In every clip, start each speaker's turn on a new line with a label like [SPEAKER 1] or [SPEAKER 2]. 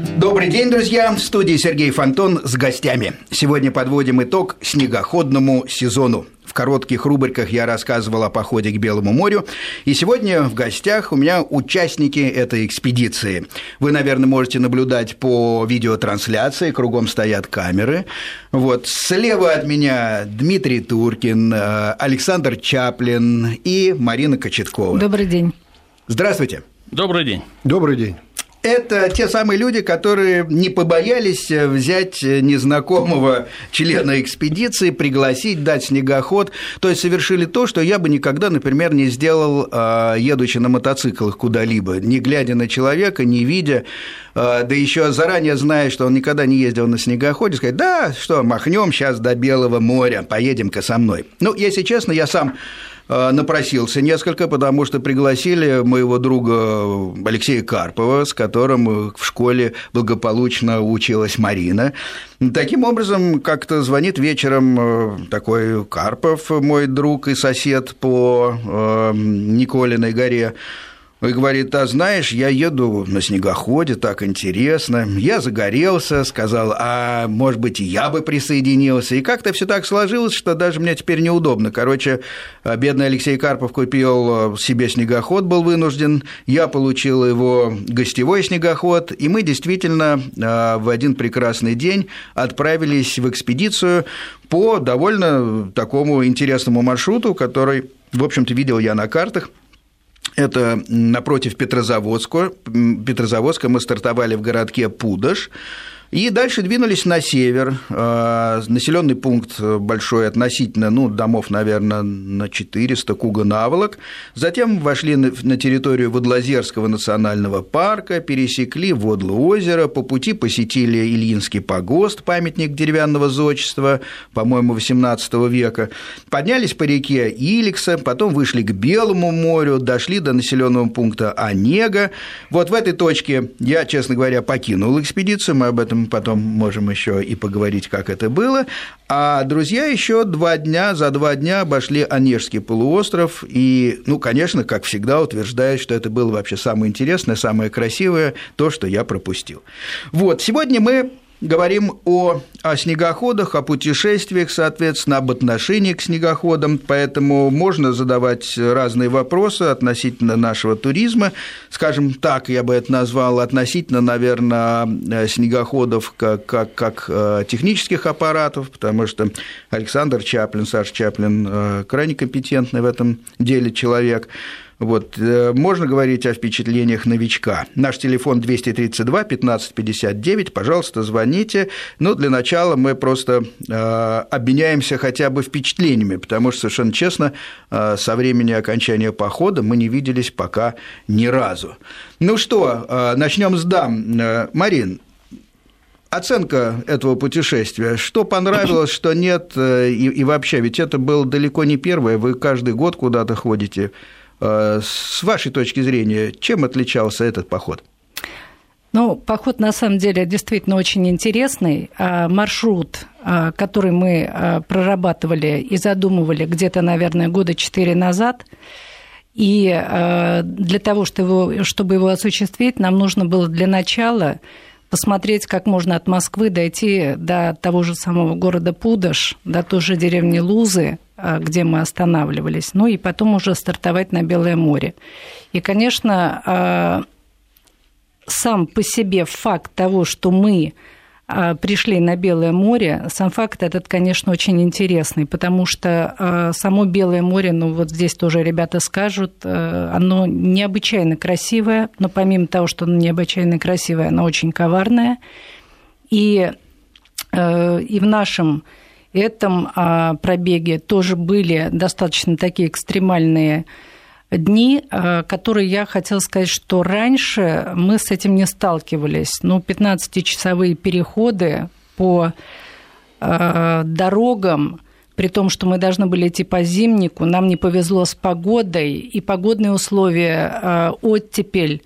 [SPEAKER 1] Добрый день, друзья! В студии Сергей Фонтон с гостями. Сегодня подводим итог снегоходному сезону. В коротких рубриках я рассказывал о походе к Белому морю, и сегодня в гостях у меня участники этой экспедиции. Вы, наверное, можете наблюдать по видеотрансляции, кругом стоят камеры. Вот слева от меня Дмитрий Туркин, э, Александр Чаплин и Марина Кочеткова.
[SPEAKER 2] Добрый день.
[SPEAKER 1] Здравствуйте.
[SPEAKER 3] Добрый день.
[SPEAKER 4] Добрый день
[SPEAKER 1] это те самые люди, которые не побоялись взять незнакомого члена экспедиции, пригласить, дать снегоход, то есть совершили то, что я бы никогда, например, не сделал, а, едучи на мотоциклах куда-либо, не глядя на человека, не видя, а, да еще заранее зная, что он никогда не ездил на снегоходе, сказать, да, что, махнем сейчас до Белого моря, поедем-ка со мной. Ну, если честно, я сам Э, напросился несколько, потому что пригласили моего друга Алексея Карпова, с которым в школе благополучно училась Марина. Таким образом, как-то звонит вечером э, такой Карпов, мой друг и сосед по э, Николиной горе, и говорит, а знаешь, я еду на снегоходе, так интересно. Я загорелся, сказал, а может быть, я бы присоединился. И как-то все так сложилось, что даже мне теперь неудобно. Короче, бедный Алексей Карпов купил себе снегоход, был вынужден. Я получил его гостевой снегоход, и мы действительно а, в один прекрасный день отправились в экспедицию по довольно такому интересному маршруту, который, в общем-то, видел я на картах – это напротив Петрозаводска. Петрозаводска мы стартовали в городке Пудож. И дальше двинулись на север. А, населенный пункт большой относительно, ну, домов, наверное, на 400, Куга-Наволок. Затем вошли на территорию Водлозерского национального парка, пересекли Водло-озеро, по пути посетили Ильинский погост, памятник деревянного зодчества, по-моему, XVIII века, поднялись по реке Иликса, потом вышли к Белому морю, дошли до населенного пункта Онега. Вот в этой точке я, честно говоря, покинул экспедицию, мы об этом потом можем еще и поговорить, как это было. А друзья еще два дня, за два дня обошли Онежский полуостров, и, ну, конечно, как всегда, утверждают, что это было вообще самое интересное, самое красивое, то, что я пропустил. Вот, сегодня мы говорим о, о снегоходах, о путешествиях, соответственно, об отношении к снегоходам, поэтому можно задавать разные вопросы относительно нашего туризма. Скажем так, я бы это назвал относительно, наверное, снегоходов как, как, как э, технических аппаратов, потому что Александр Чаплин, Саша Чаплин э, крайне компетентный в этом деле человек. Вот, э, можно говорить о впечатлениях новичка. Наш телефон 232 1559, пожалуйста, звоните. Но для начала мы просто э, обменяемся хотя бы впечатлениями, потому что, совершенно честно, э, со времени окончания похода мы не виделись пока ни разу. Ну что, начнем с дам. Марин, оценка этого путешествия. Что понравилось, что нет, и, и вообще, ведь это было далеко не первое, вы каждый год куда-то ходите. Э, с вашей точки зрения, чем отличался этот поход?
[SPEAKER 2] Ну, поход на самом деле действительно очень интересный. А маршрут, а, который мы а, прорабатывали и задумывали где-то, наверное, года четыре назад, и для того, чтобы его, осуществить, нам нужно было для начала посмотреть, как можно от Москвы дойти до того же самого города Пудож, до той же деревни Лузы, где мы останавливались, ну и потом уже стартовать на Белое море. И, конечно, а, сам по себе факт того, что мы а, пришли на Белое море, сам факт этот, конечно, очень интересный, потому что само Белое море, ну вот здесь тоже ребята скажут, оно необычайно красивое, но помимо того, что оно необычайно красивое, оно очень коварное. И, и в нашем этом а, пробеге тоже были достаточно такие экстремальные дни, а, которые я хотела сказать, что раньше мы с этим не сталкивались. Ну, 15-часовые переходы по а, дорогам, при том, что мы должны были идти по зимнику, нам не повезло с погодой, и погодные условия, оттепель,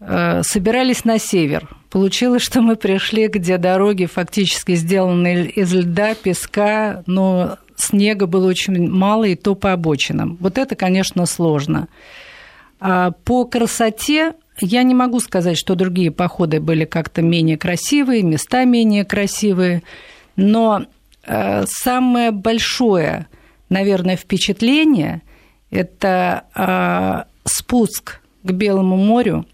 [SPEAKER 2] собирались на север. Получилось, что мы пришли, где дороги фактически сделаны из льда, песка, но снега было очень мало, и то по обочинам. Вот это, конечно, сложно. А по красоте я не могу сказать, что другие походы были как-то менее красивые, места менее красивые, но э, самое большое, наверное, впечатление – это э, спуск к Белому морю,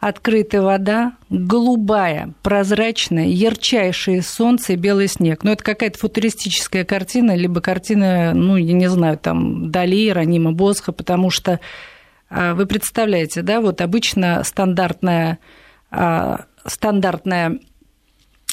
[SPEAKER 2] открытая вода, голубая, прозрачная, ярчайшее солнце и белый снег. Ну, это какая-то футуристическая картина, либо картина, ну, я не знаю, там, Дали, Ранима Босха, потому что а, вы представляете, да, вот обычно стандартная, а, стандартная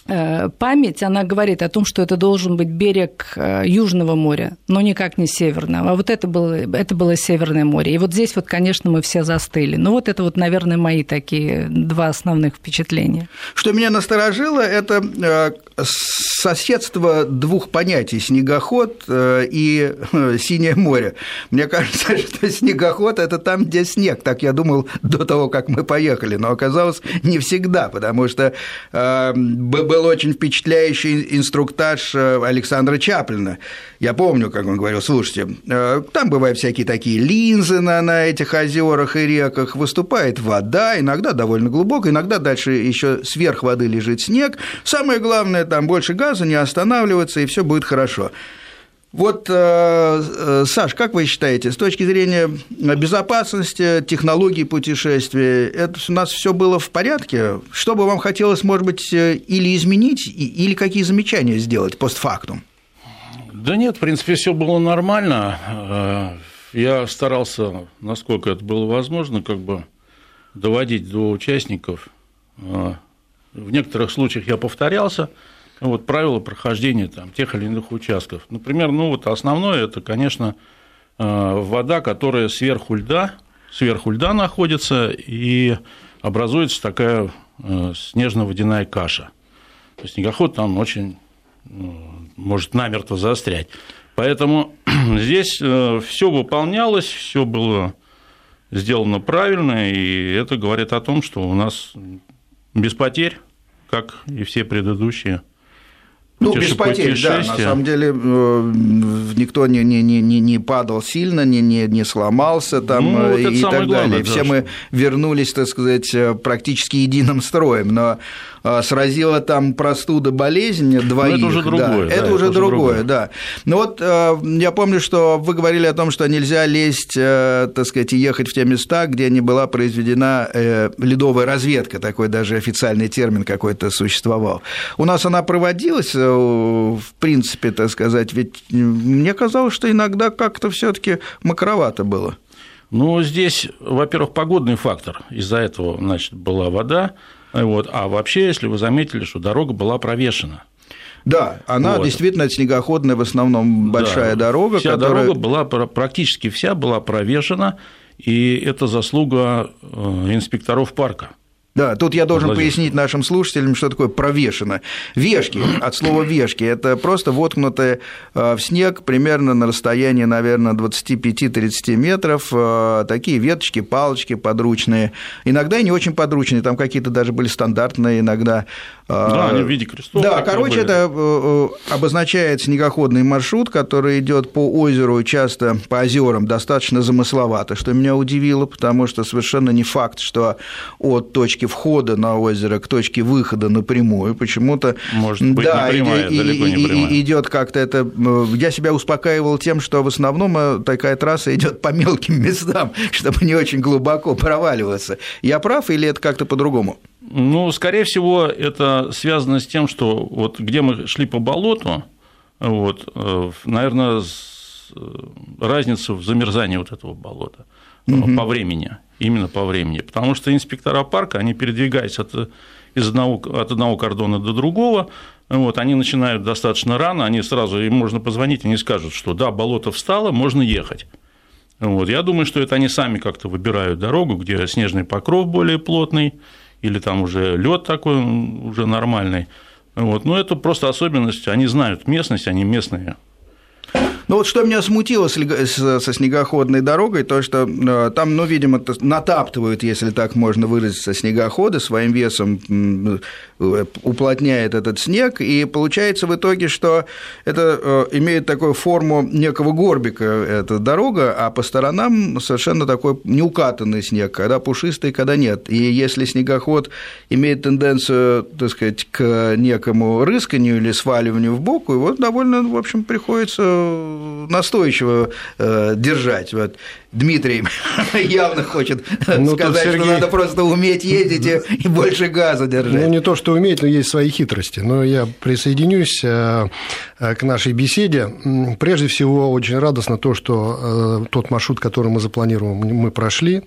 [SPEAKER 2] память, она говорит о том, что это должен быть берег э, Южного моря, но никак не Северного. А вот это было, это было Северное море. И вот здесь вот, конечно, мы все застыли. Ну вот это вот, наверное, мои такие два основных впечатления.
[SPEAKER 1] Что меня насторожило, это э, соседство двух понятий – снегоход и синее море. Мне кажется, что снегоход – это там, где снег. Так я думал до того, как мы поехали. Но оказалось, не всегда, потому что был очень впечатляющий инструктаж э, Александра Чаплина. Я помню, как он говорил, слушайте, э, там бывают всякие такие линзы на, на этих озерах и реках, выступает вода, иногда довольно глубокая, иногда дальше еще сверх воды лежит снег. Самое главное, там больше газа, не останавливаться, и все будет хорошо. Вот, э, э, Саш, как вы считаете, с точки зрения безопасности, технологий путешествия, это у нас все было в порядке? Что бы вам хотелось, может быть, э, или изменить, или какие замечания сделать постфактум?
[SPEAKER 3] Да нет, в принципе, все было нормально. Я старался, насколько это было возможно, как бы доводить до участников. В некоторых случаях я повторялся, вот правила прохождения там, тех или иных участков. Например, ну вот основное это, конечно, э, вода, которая сверху льда, сверху льда находится и образуется такая э, снежно-водяная каша. То есть снегоход там очень ну, может намертво заострять. Поэтому здесь э, все выполнялось, все было сделано правильно, и это говорит о том, что у нас без потерь, как и все предыдущие
[SPEAKER 1] ну, без потерь, да, на самом деле э, никто не, не, не, не падал сильно, не, не, не сломался там ну, вот и так далее. Все да, мы вернулись, так сказать, э, практически единым строем, но а, сразила там простуда, болезнь двоих.
[SPEAKER 3] Но это уже другое.
[SPEAKER 1] Да, это, уже, уже другое, другое, да. Ну вот я помню, что вы говорили о том, что нельзя лезть, э, так сказать, и ехать в те места, где не была произведена э, ледовая разведка, такой даже официальный термин какой-то существовал. У нас она проводилась, э, в принципе, так сказать, ведь мне казалось, что иногда как-то все таки макровато было.
[SPEAKER 3] Ну, здесь, во-первых, погодный фактор. Из-за этого, значит, была вода, вот. А вообще, если вы заметили, что дорога была провешена.
[SPEAKER 1] Да, она вот. действительно снегоходная, в основном большая да. дорога.
[SPEAKER 3] Вся которая... дорога была практически вся была провешена, и это заслуга э, инспекторов парка.
[SPEAKER 1] Да, тут я должен Владимир. пояснить нашим слушателям, что такое провешено. Вешки, от слова вешки, это просто воткнутые э, в снег примерно на расстоянии, наверное, 25-30 метров, э, такие веточки, палочки подручные, иногда и не очень подручные, там какие-то даже были стандартные иногда.
[SPEAKER 3] Э, да, они в виде крестов.
[SPEAKER 1] Да, короче, были. это обозначает снегоходный маршрут, который идет по озеру, часто по озерам, достаточно замысловато, что меня удивило, потому что совершенно не факт, что от точки точки входа на озеро к точке выхода напрямую. Почему-то
[SPEAKER 3] Может быть, да, не прямая, и, далеко не прямая.
[SPEAKER 1] идет как-то это. Я себя успокаивал тем, что в основном э, такая трасса идет по мелким местам, чтобы не очень глубоко проваливаться. Я прав или это как-то по-другому?
[SPEAKER 3] Ну, скорее всего, это связано с тем, что вот где мы шли по болоту, вот, э, наверное, э, разница в замерзании вот этого болота угу. по времени именно по времени, потому что инспектора парка, они передвигаются от, из одного, от одного кордона до другого, вот, они начинают достаточно рано, они сразу, им можно позвонить, они скажут, что да, болото встало, можно ехать. Вот, я думаю, что это они сами как-то выбирают дорогу, где снежный покров более плотный, или там уже лед такой уже нормальный. Вот, но это просто особенность, они знают местность, они местные
[SPEAKER 1] Ну вот что меня смутило со снегоходной дорогой, то что э, там, ну, видимо, натаптывают, если так можно выразиться, снегоходы своим весом э, уплотняет этот снег, и получается в итоге, что это э, имеет такую форму некого горбика, эта дорога, а по сторонам совершенно такой неукатанный снег, когда пушистый, когда нет. И если снегоход имеет тенденцию, так сказать, к некому рысканию или сваливанию в бок, его довольно, в общем, приходится настойчиво э, держать. Вот Дмитрий явно хочет ну, сказать, Сергей... что надо просто уметь ездить и больше газа держать.
[SPEAKER 4] Ну, не то, что уметь, но есть свои хитрости. Но я присоединюсь э, к нашей беседе. Прежде всего, очень радостно то, что э, тот маршрут, который мы запланировали, мы прошли.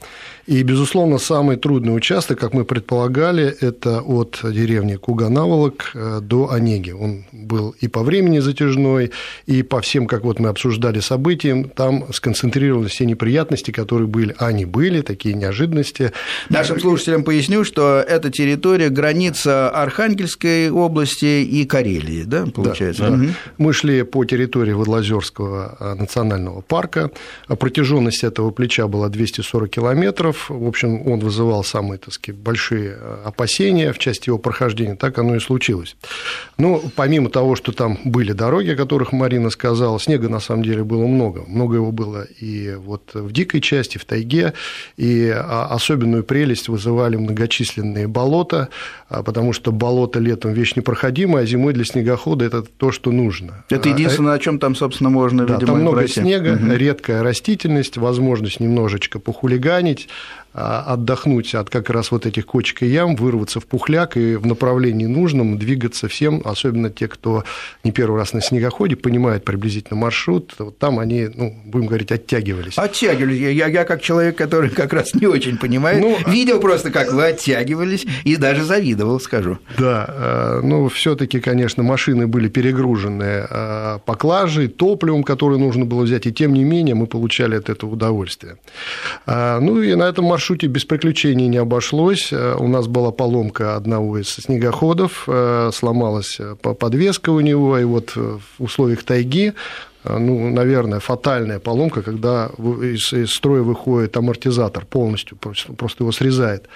[SPEAKER 4] И, безусловно, самый трудный участок, как мы предполагали, это от деревни Куганаволок э, до Онеги. Он был и по времени затяжной, и по всем, как вот мы обсуждали событиям, там сконцентрировались все неприятности, которые были. А они были, такие неожиданности.
[SPEAKER 1] Нашим слушателям поясню, что эта территория граница Архангельской области и Карелии, да, получается? Да,
[SPEAKER 4] да. Угу. Мы шли по территории Водлозерского э, национального парка. Протяженность этого плеча была 240 километров в общем, он вызывал самые, так сказать, большие э, опасения в части его прохождения, так оно и случилось. Но ну, помимо того, что там были дороги, о которых Марина сказала, снега на самом деле было много. Много его было и вот в дикой части, в тайге, и а, особенную прелесть вызывали многочисленные болота, а, потому что болото летом вещь непроходимая, а зимой для снегохода это то, что нужно.
[SPEAKER 1] Это единственное, о чем там, собственно, можно,
[SPEAKER 4] да, видимо, там много пройти. снега, угу. редкая растительность, возможность немножечко похулиганить, а, отдохнуть от как раз вот этих кочек и ям, вырваться в пухляк и в направлении нужном двигаться всем, особенно те, кто не первый раз на снегоходе, понимают приблизительно маршрут, вот там они, ну, будем говорить, оттягивались.
[SPEAKER 1] Оттягивались. Я, я как человек, который как раз не очень понимает, ну, видел просто, как вы оттягивались, и даже завидовал, скажу.
[SPEAKER 4] Да, э, ну, все таки конечно, машины были перегружены э, поклажей, топливом, которое нужно было взять, и тем не менее мы получали от этого удовольствие. Э, ну, и на этом маршруте без приключений не обошлось. Э, у нас была поломка одного из снегоходов, э, сломалась э, подвеска у него, и вот в условиях тайги ну, наверное, фатальная поломка, когда из, из строя выходит амортизатор полностью, просто, просто его срезает.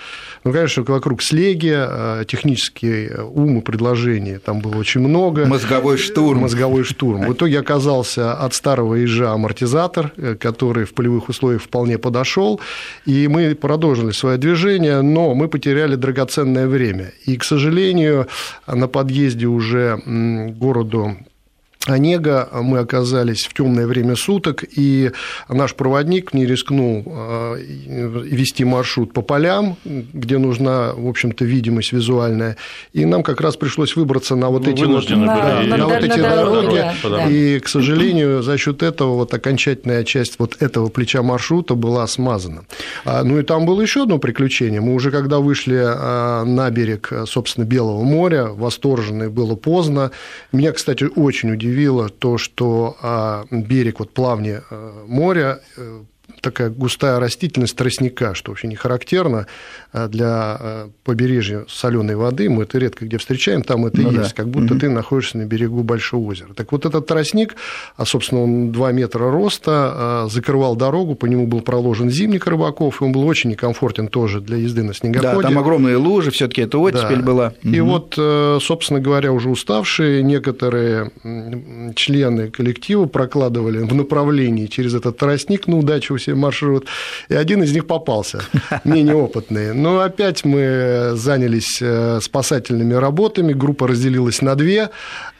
[SPEAKER 4] Ну, конечно, вокруг слеги, э, технические э, ум и предложения там было очень много.
[SPEAKER 1] Мозговой штурм.
[SPEAKER 4] Мозговой штурм. В итоге оказался от старого ежа амортизатор, который в полевых условиях вполне подошел, и мы продолжили свое движение, но мы потеряли драгоценное время. И, к сожалению, на подъезде уже городу Онега мы оказались в темное время суток, и наш проводник не рискнул э, вести маршрут по полям, где нужна, в общем-то, видимость визуальная, и нам как раз пришлось выбраться на вот ну, эти, вот, да, на, на вот эти дороги, да, и, к сожалению, за счет этого вот окончательная часть вот этого плеча маршрута была смазана. А, ну и там было еще одно приключение. Мы уже когда вышли а, на берег, собственно, Белого моря, восторженные было поздно. Меня, кстати, очень удивило удивило то, что а, берег вот плавни а, моря э, такая густая растительность тростника, что вообще не характерно а, для а, побережья соленой воды. Мы это редко где встречаем, там это ну, есть, да. как будто угу. ты находишься на берегу большого озера. Так вот этот тростник, а, собственно, он 2 метра роста, закрывал дорогу, по нему был проложен зимник рыбаков, и он был очень некомфортен тоже для езды на снегоходе.
[SPEAKER 1] Да, там огромные лужи, все таки это оттепель да. была.
[SPEAKER 4] И угу. вот, э, собственно говоря, уже уставшие некоторые члены коллектива прокладывали в направлении через этот тростник на удачу себе маршрут, и один из них попался, менее опытный. Но опять мы занялись э, спасательными работами, группа разделилась на две,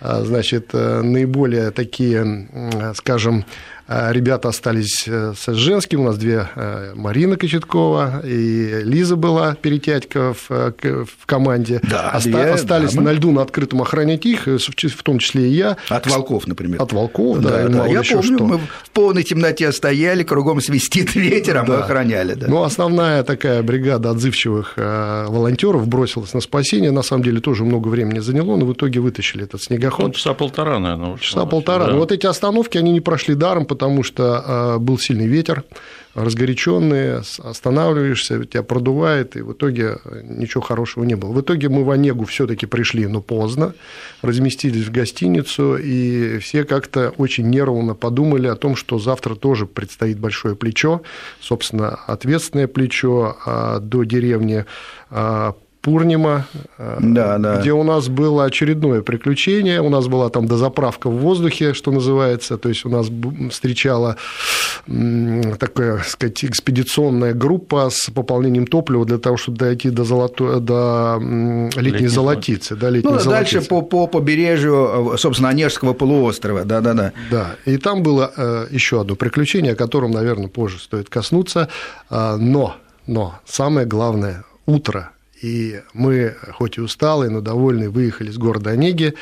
[SPEAKER 4] а, значит, э, наиболее такие, скажем, а ребята остались э, с женским, у нас две, э, Марина Кочеткова и Лиза была Перетятько в, э, в команде. Да, Оста- две остались дамы. на льду на открытом охранять их, в том числе и я.
[SPEAKER 1] От волков, например.
[SPEAKER 4] От волков, да. да, да.
[SPEAKER 1] Я помню, что. мы в полной темноте стояли, кругом свистит ветер, а да. мы охраняли. Да.
[SPEAKER 4] Ну, основная такая бригада отзывчивых волонтеров бросилась на спасение, на самом деле тоже много времени заняло, но в итоге вытащили этот снегоход. Ну,
[SPEAKER 3] часа полтора, наверное.
[SPEAKER 4] Часа полтора. Да. Но вот эти остановки, они не прошли даром, потому что был сильный ветер, разгоряченные, останавливаешься, тебя продувает, и в итоге ничего хорошего не было. В итоге мы в Онегу все таки пришли, но поздно, разместились в гостиницу, и все как-то очень нервно подумали о том, что завтра тоже предстоит большое плечо, собственно, ответственное плечо а, до деревни а, Пурнима, э, да, да. где у нас было очередное приключение. У нас была там дозаправка в воздухе, что называется. То есть у нас встречала такая, сказать, экспедиционная группа с пополнением топлива для того, чтобы дойти до, золотой, до летней, летней золотицы.
[SPEAKER 1] Да, летней ну, золотицы. дальше по, по побережью, собственно, Онежского полуострова. Да, да, да.
[SPEAKER 4] Да. И там было э, еще одно приключение, о котором, наверное, позже стоит коснуться. А, но, но самое главное утро и мы, хоть и усталые, но довольные, выехали из города Онеги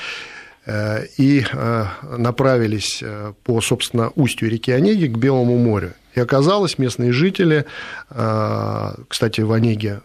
[SPEAKER 4] э, и э, направились э, по, собственно, устью реки Онеги к Белому морю. И оказалось, местные жители, кстати, в Онеге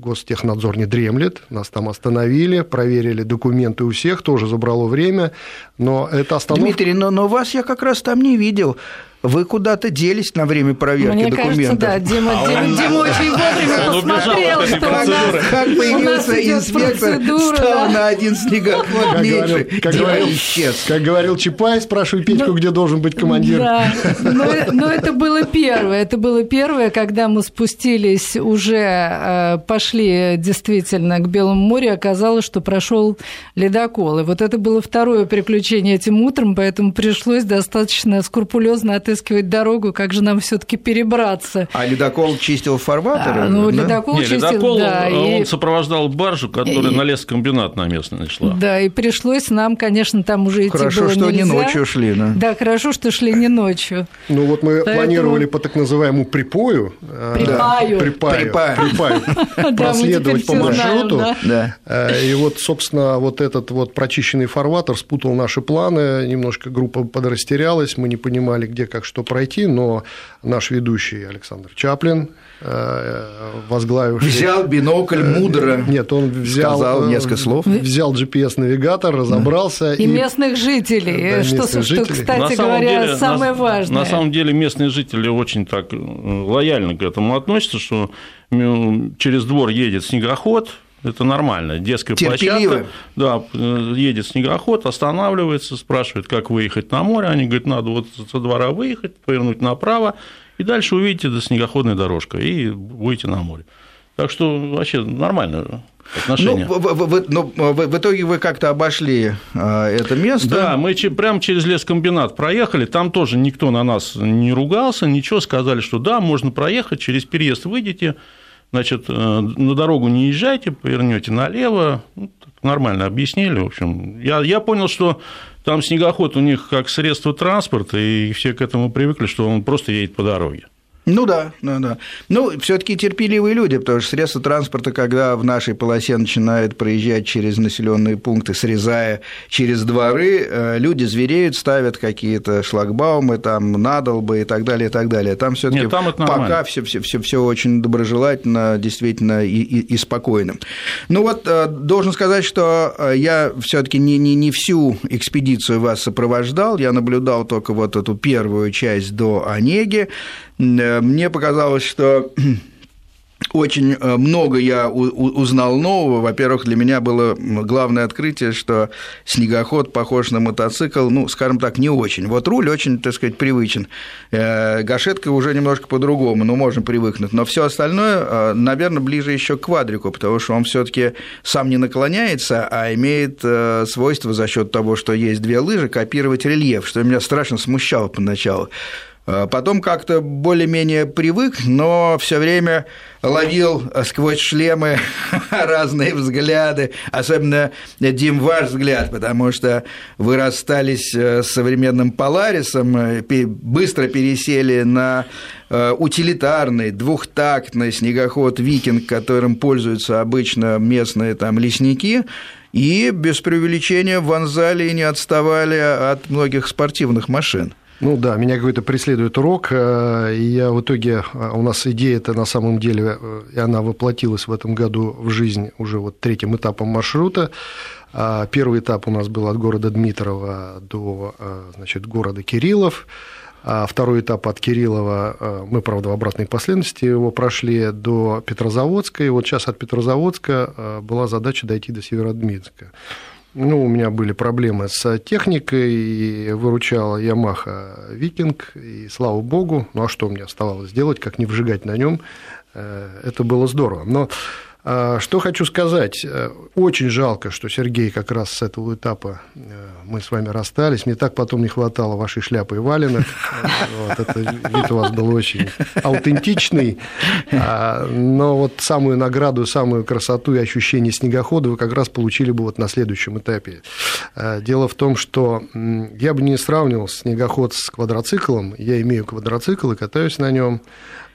[SPEAKER 4] Гостехнадзор не дремлет, нас там остановили, проверили документы у всех, тоже забрало время, но это остановка...
[SPEAKER 1] Дмитрий, но, но вас я как раз там не видел. Вы куда-то делись на время проверки
[SPEAKER 2] Мне
[SPEAKER 1] документов.
[SPEAKER 2] Кажется, да, Дима, а Дима, Дима очень вовремя посмотрел, что
[SPEAKER 1] как, как появился инспектор, стал на один снегоход меньше,
[SPEAKER 4] как говорил, исчез. Как говорил Чапай, спрашивай Петьку, ну, где должен быть командир.
[SPEAKER 2] Да, но, но это было первое, это было первое, когда мы спустились, уже э, пошли действительно к Белому морю, оказалось, что прошел ледокол. И вот это было второе приключение этим утром, поэтому пришлось достаточно скрупулезно от отыскивать дорогу, как же нам все-таки перебраться.
[SPEAKER 1] А ледокол чистил фарватер?
[SPEAKER 2] А, ну, да? ледокол
[SPEAKER 3] Не,
[SPEAKER 2] чистил,
[SPEAKER 3] ледокол,
[SPEAKER 2] да.
[SPEAKER 3] Он и... сопровождал баржу, которая и... на лескомбинат на местный нашла.
[SPEAKER 2] Да, и пришлось нам, конечно, там уже идти
[SPEAKER 1] хорошо,
[SPEAKER 2] было
[SPEAKER 1] что
[SPEAKER 2] нельзя.
[SPEAKER 1] не ночью шли, да?
[SPEAKER 2] Да, хорошо, что шли не ночью.
[SPEAKER 4] Ну, вот мы Поэтому... планировали по так называемому припою.
[SPEAKER 2] Э, припаю.
[SPEAKER 4] Припаю. Припаю. Проследовать по маршруту. Э, и вот, собственно, вот этот вот прочищенный фарватер спутал наши планы, немножко группа подрастерялась, мы не понимали, где как как что пройти, но наш ведущий Александр Чаплин, э, возглавивший...
[SPEAKER 1] Взял бинокль мудро.
[SPEAKER 4] Нет, он взял...
[SPEAKER 1] Сказал э, несколько слов.
[SPEAKER 4] Взял GPS-навигатор, разобрался.
[SPEAKER 2] И, и местных жителей, да, что, местных что, жителей. кстати говоря, деле, самое
[SPEAKER 3] на,
[SPEAKER 2] важное.
[SPEAKER 3] На самом деле местные жители очень так э, лояльно к этому относятся, что через двор едет снегоход, это нормально. Детская
[SPEAKER 1] Терпеливо.
[SPEAKER 3] площадка. Да, э, едет снегоход, останавливается, спрашивает, как выехать на море. Они говорят, надо вот со двора выехать, повернуть направо, и дальше увидите до снегоходной дорожка, и будете на море. Так что вообще нормально отношения.
[SPEAKER 1] Ну, в, в, ну, в, в итоге вы как-то обошли а, это место.
[SPEAKER 3] Да, мы прямо через лескомбинат проехали, там тоже никто на нас не ругался, ничего, сказали, что да, можно проехать, через переезд выйдете, значит, э, на дорогу не езжайте, повернете налево, ну, нормально объяснили, в общем. Я, я понял, что там снегоход у них как средство транспорта, и все к этому привыкли, что он просто едет по дороге.
[SPEAKER 1] Ну да, да, да. Ну, все-таки терпеливые люди, потому что средства транспорта, когда в нашей полосе начинают проезжать через населенные пункты, срезая через дворы, э, люди звереют, ставят какие-то шлагбаумы, там, надолбы и так далее, и так далее. Там все-таки пока все, все, все, все очень доброжелательно, действительно и, и, и спокойно. Ну вот, э, должен сказать, что э, я все-таки не, не, не всю экспедицию вас сопровождал, я наблюдал только вот эту первую часть до Онеги. Э, мне показалось, что очень э, много я узнал нового. Во-первых, для меня было главное открытие, что снегоход похож на мотоцикл, ну, скажем так, не очень. Вот руль очень, так сказать, привычен. Э, гашетка уже немножко по-другому, но можно привыкнуть. Но все остальное, наверное, ближе еще к квадрику, потому что он все-таки сам не наклоняется, а имеет свойство за счет того, что есть две лыжи, копировать рельеф, что меня страшно смущало поначалу. А потом как-то более-менее привык, но все время ловил сквозь шлемы разные взгляды, особенно, Дим, ваш взгляд, потому что вы расстались э, с современным Поларисом, э, быстро пересели на э, утилитарный, двухтактный снегоход «Викинг», которым пользуются обычно местные там лесники, и без преувеличения вонзали и не отставали от многих спортивных машин.
[SPEAKER 4] Ну да, меня какой-то преследует урок, э, и я в итоге, э, у нас идея-то на самом деле, э, и она воплотилась в этом году в жизнь уже вот третьим этапом маршрута. А первый этап у нас был от города Дмитрова до значит, города Кириллов. А второй этап от Кириллова, мы, правда, в обратной последовательности его прошли до Петрозаводска, и вот сейчас от Петрозаводска была задача дойти до Северодмитска. Ну, у меня были проблемы с техникой, и выручала Yamaha Викинг, и слава богу, ну а что мне оставалось делать, как не вжигать на нем, э, это было здорово. Но что хочу сказать. Э, очень жалко, что Сергей как раз с этого этапа э, мы с вами расстались. Мне так потом не хватало вашей шляпы и валенок. Вот, это вид у вас был очень аутентичный. А, но вот самую награду, самую красоту и ощущение снегохода вы как раз получили бы вот на следующем этапе. Э, дело в том, что я бы не сравнивал снегоход с квадроциклом. Я имею квадроцикл и катаюсь на нем.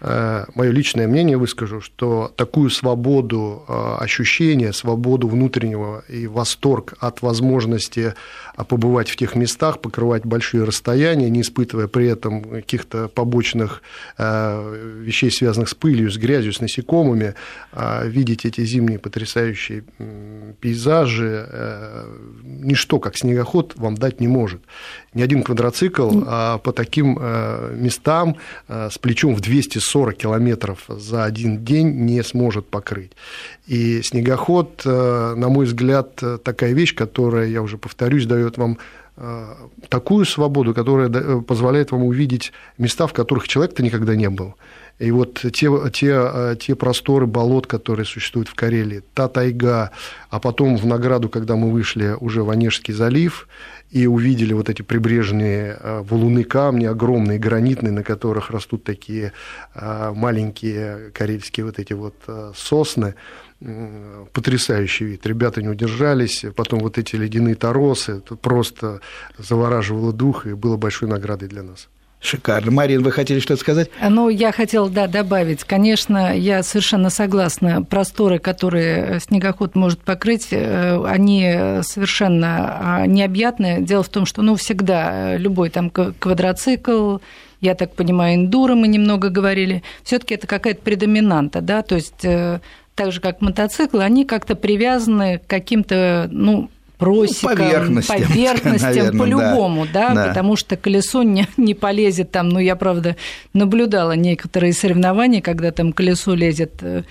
[SPEAKER 4] Э, мое личное мнение выскажу, что такую свободу э, ощущения, свободу внутреннего и восторг от возможности побывать в тех местах, покрывать большие расстояния, не испытывая при этом каких-то побочных э, вещей, связанных с пылью, с грязью, с насекомыми, а видеть эти зимние потрясающие пейзажи, э, ничто, как снегоход, вам дать не может. Ни один квадроцикл а по таким э, местам с плечом в 240 километров за один день не сможет покрыть. И снегоход, на мой взгляд, такая вещь, которая, я уже повторюсь, дает дает вам э, такую свободу, которая э, позволяет вам увидеть места, в которых человек-то никогда не был. И вот те, те, э, те просторы болот, которые существуют в Карелии, та тайга, а потом в награду, когда мы вышли уже в Онежский залив и увидели вот эти прибрежные валуны камни, огромные, гранитные, на которых растут такие маленькие карельские вот эти вот сосны, потрясающий вид. Ребята не удержались. Потом вот эти ледяные торосы. Это просто завораживало дух и было большой наградой для нас.
[SPEAKER 1] Шикарно. Марин, вы хотели что-то сказать?
[SPEAKER 2] Ну, я хотела, да, добавить. Конечно, я совершенно согласна. Просторы, которые снегоход может покрыть, э, они совершенно а, необъятны. Дело в том, что, ну, всегда любой там квадроцикл, я так понимаю, эндуро мы немного говорили, все таки это какая-то предоминанта, да, то есть э, так же как мотоциклы, они как-то привязаны к каким-то, ну, просекам, ну, поверхностям, поверхностям по-любому, да, да, да, потому что колесо не, не полезет там. Ну, я, правда, наблюдала некоторые соревнования, когда там колесо лезет э,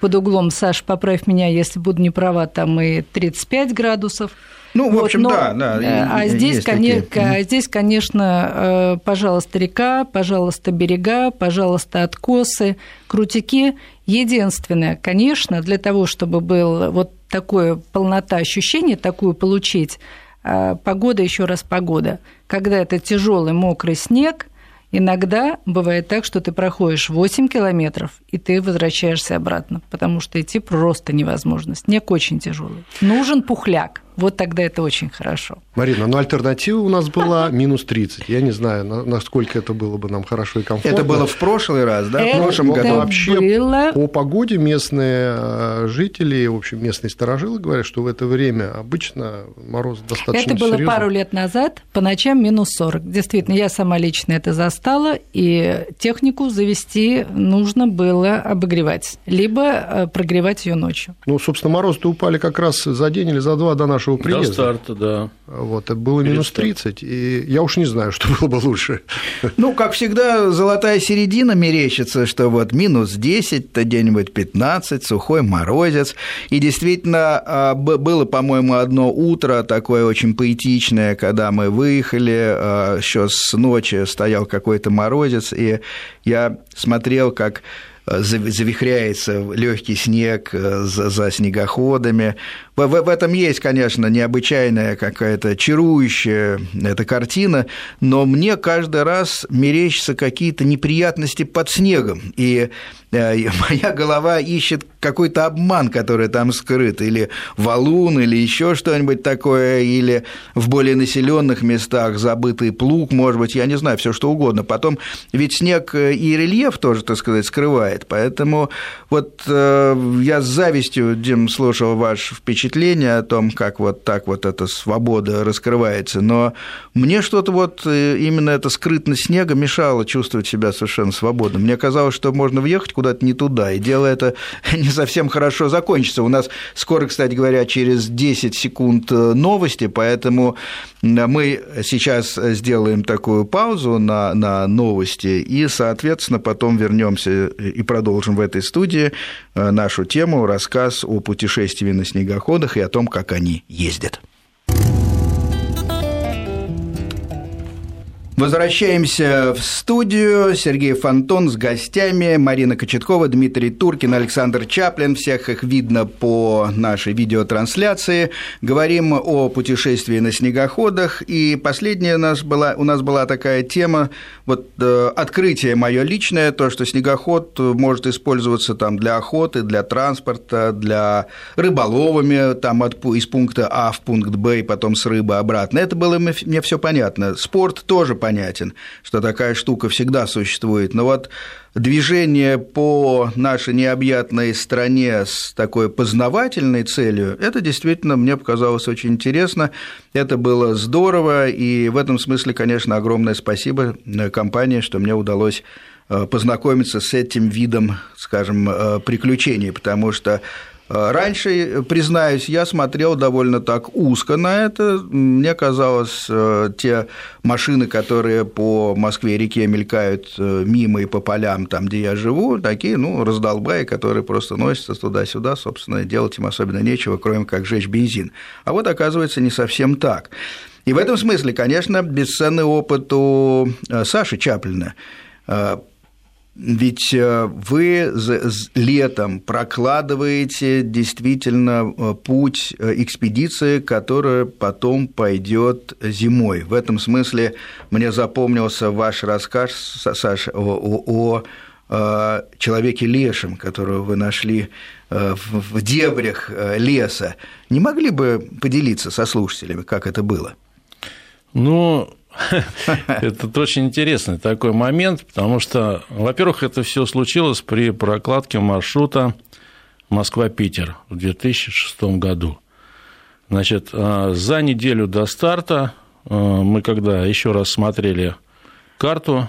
[SPEAKER 2] под углом, Саш, поправь меня, если буду не права, там и 35 градусов.
[SPEAKER 1] Ну, в общем, но, да, да.
[SPEAKER 2] Э, а здесь, конечно, такие. здесь, конечно, пожалуйста, река, пожалуйста, берега, пожалуйста, откосы, крутики. Единственное, конечно, для того, чтобы был вот такое полнота ощущения, такую получить, э, погода, еще раз погода. Когда это тяжелый мокрый снег, Иногда бывает так, что ты проходишь 8 километров, и ты возвращаешься обратно, потому что идти просто невозможно. Снег очень тяжелый. Нужен пухляк. Вот тогда это очень хорошо.
[SPEAKER 4] Марина, но альтернатива у нас была минус 30. Я не знаю, насколько это было бы нам хорошо и комфортно.
[SPEAKER 1] Это было в прошлый раз, да?
[SPEAKER 2] Это
[SPEAKER 1] в прошлом
[SPEAKER 2] году.
[SPEAKER 4] Вообще
[SPEAKER 2] было...
[SPEAKER 4] по погоде местные э, жители, в общем, местные сторожилы говорят, что в это время обычно мороз достаточно
[SPEAKER 2] Это было
[SPEAKER 4] серьезный.
[SPEAKER 2] пару лет назад, по ночам минус 40. Действительно, я сама лично это застала, и технику завести нужно было обогревать, либо э, прогревать ее ночью.
[SPEAKER 4] Ну, собственно, морозы-то упали как раз за день или за два до нашего нашего приезда.
[SPEAKER 3] До старта, да.
[SPEAKER 4] Вот, это было Перед минус 30, и я уж не знаю, что было бы лучше.
[SPEAKER 1] Ну, как всегда, золотая середина мерещится, что вот минус 10, то где-нибудь 15, сухой морозец. И действительно, а, было, по-моему, одно утро такое очень поэтичное, когда мы выехали, а, еще с ночи стоял какой-то морозец, и я смотрел, как завихряется легкий снег э, за, за снегоходами. В, в, в этом есть, конечно, необычайная какая-то чарующая эта картина, но мне каждый раз мерещатся какие-то неприятности под снегом. И моя голова ищет какой-то обман, который там скрыт, или валун, или еще что-нибудь такое, или в более населенных местах забытый плуг, может быть, я не знаю, все что угодно. Потом, ведь снег и рельеф тоже, так сказать, скрывает, поэтому вот э, я с завистью, Дим, слушал ваше впечатление о том, как вот так вот эта свобода раскрывается, но мне что-то вот э, именно эта скрытность снега мешала чувствовать себя совершенно свободно. Мне казалось, что можно въехать куда-то не туда, и дело это не совсем хорошо закончится. У нас скоро, кстати говоря, через 10 секунд э, новости, поэтому мы сейчас сделаем такую паузу на, на новости, и, соответственно, потом вернемся и продолжим в этой студии э, нашу тему, рассказ о путешествии на снегоходах и о том, как они ездят. Возвращаемся в студию. Сергей Фонтон с гостями. Марина Кочеткова, Дмитрий Туркин, Александр Чаплин. Всех их видно по нашей видеотрансляции. Говорим о путешествии на снегоходах. И последняя у нас была, у нас была такая тема, вот э, открытие мое личное, то, что снегоход может использоваться там для охоты, для транспорта, для рыболовами там от, из пункта А в пункт Б и потом с рыбы обратно. Это было мне все понятно. Спорт тоже понятно понятен, что такая штука всегда существует. Но вот движение по нашей необъятной стране с такой познавательной целью, это действительно мне показалось очень интересно, это было здорово, и в этом смысле, конечно, огромное спасибо компании, что мне удалось э, познакомиться с этим видом, скажем, э, приключений, потому что раньше, признаюсь, я смотрел довольно так узко на это. Мне казалось, э, те машины, которые по Москве-реке мелькают э, мимо и по полям, там, где я живу, такие, ну, раздолбаи, которые просто носятся туда-сюда, собственно, делать им особенно нечего, кроме как жечь бензин. А вот, оказывается, не совсем так. И в этом смысле, конечно, бесценный опыт у Саши Чаплина ведь э, вы летом прокладываете действительно э, путь э, экспедиции, которая потом пойдет зимой. В этом смысле мне запомнился ваш рассказ, Саша, о, о, человеке лешем, которого вы нашли в дебрях леса. Не могли бы поделиться со слушателями, как это было?
[SPEAKER 3] Ну, Это очень интересный такой момент, потому что, во-первых, это все случилось при прокладке маршрута Москва-Питер в 2006 году. Значит, а, за неделю до старта а, мы когда еще раз смотрели карту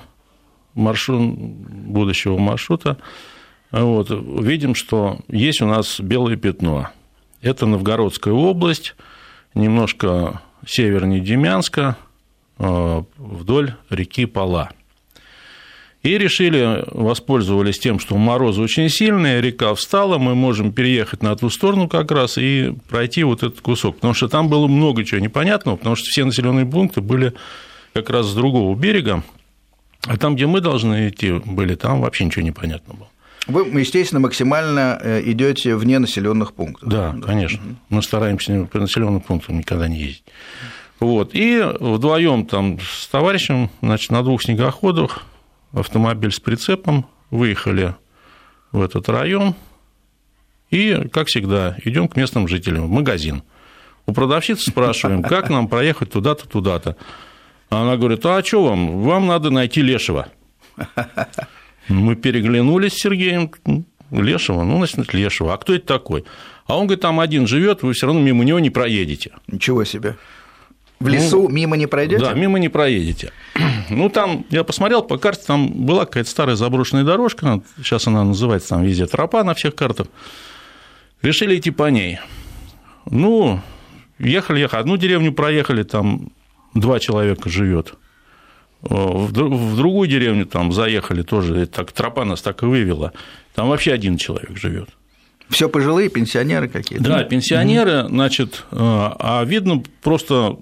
[SPEAKER 3] маршрут, будущего маршрута, вот, видим, что есть у нас белое пятно. Это Новгородская область, немножко севернее Демянска – Э, вдоль реки Пала. И решили, воспользовались тем, что морозы очень сильные, река встала, мы можем переехать на ту сторону как раз и пройти вот этот кусок. Потому что там было много чего непонятного, потому что все населенные пункты были как раз с другого берега, а там, где мы должны идти были, там вообще ничего не понятно было.
[SPEAKER 1] Вы, естественно, максимально э, идете вне населенных пунктов.
[SPEAKER 3] Да, да, конечно. Мы стараемся по населенным пунктам никогда не ездить. Вот. И вдвоем там с товарищем значит, на двух снегоходах автомобиль с прицепом выехали в этот район и, как всегда, идем к местным жителям в магазин. У продавщицы спрашиваем, как нам проехать туда-то, туда-то. Она говорит, а что вам? Вам надо найти Лешего. Мы переглянулись с Сергеем. Лешего? Ну, значит, Лешего. А кто это такой? А он говорит, там один живет, вы все равно мимо него не проедете.
[SPEAKER 1] Ничего себе. В лесу ну, мимо не пройдете?
[SPEAKER 3] Да, мимо не проедете. Ну, там, я посмотрел по карте, там была какая-то старая заброшенная дорожка, сейчас она называется там везде тропа на всех картах. Решили идти по ней. Ну, ехали, ехали. Одну деревню проехали, там два человека живет. В другую деревню там заехали тоже, так тропа нас так и вывела. Там вообще один человек живет.
[SPEAKER 1] Все пожилые пенсионеры какие-то.
[SPEAKER 3] Да, пенсионеры, значит, э, а видно просто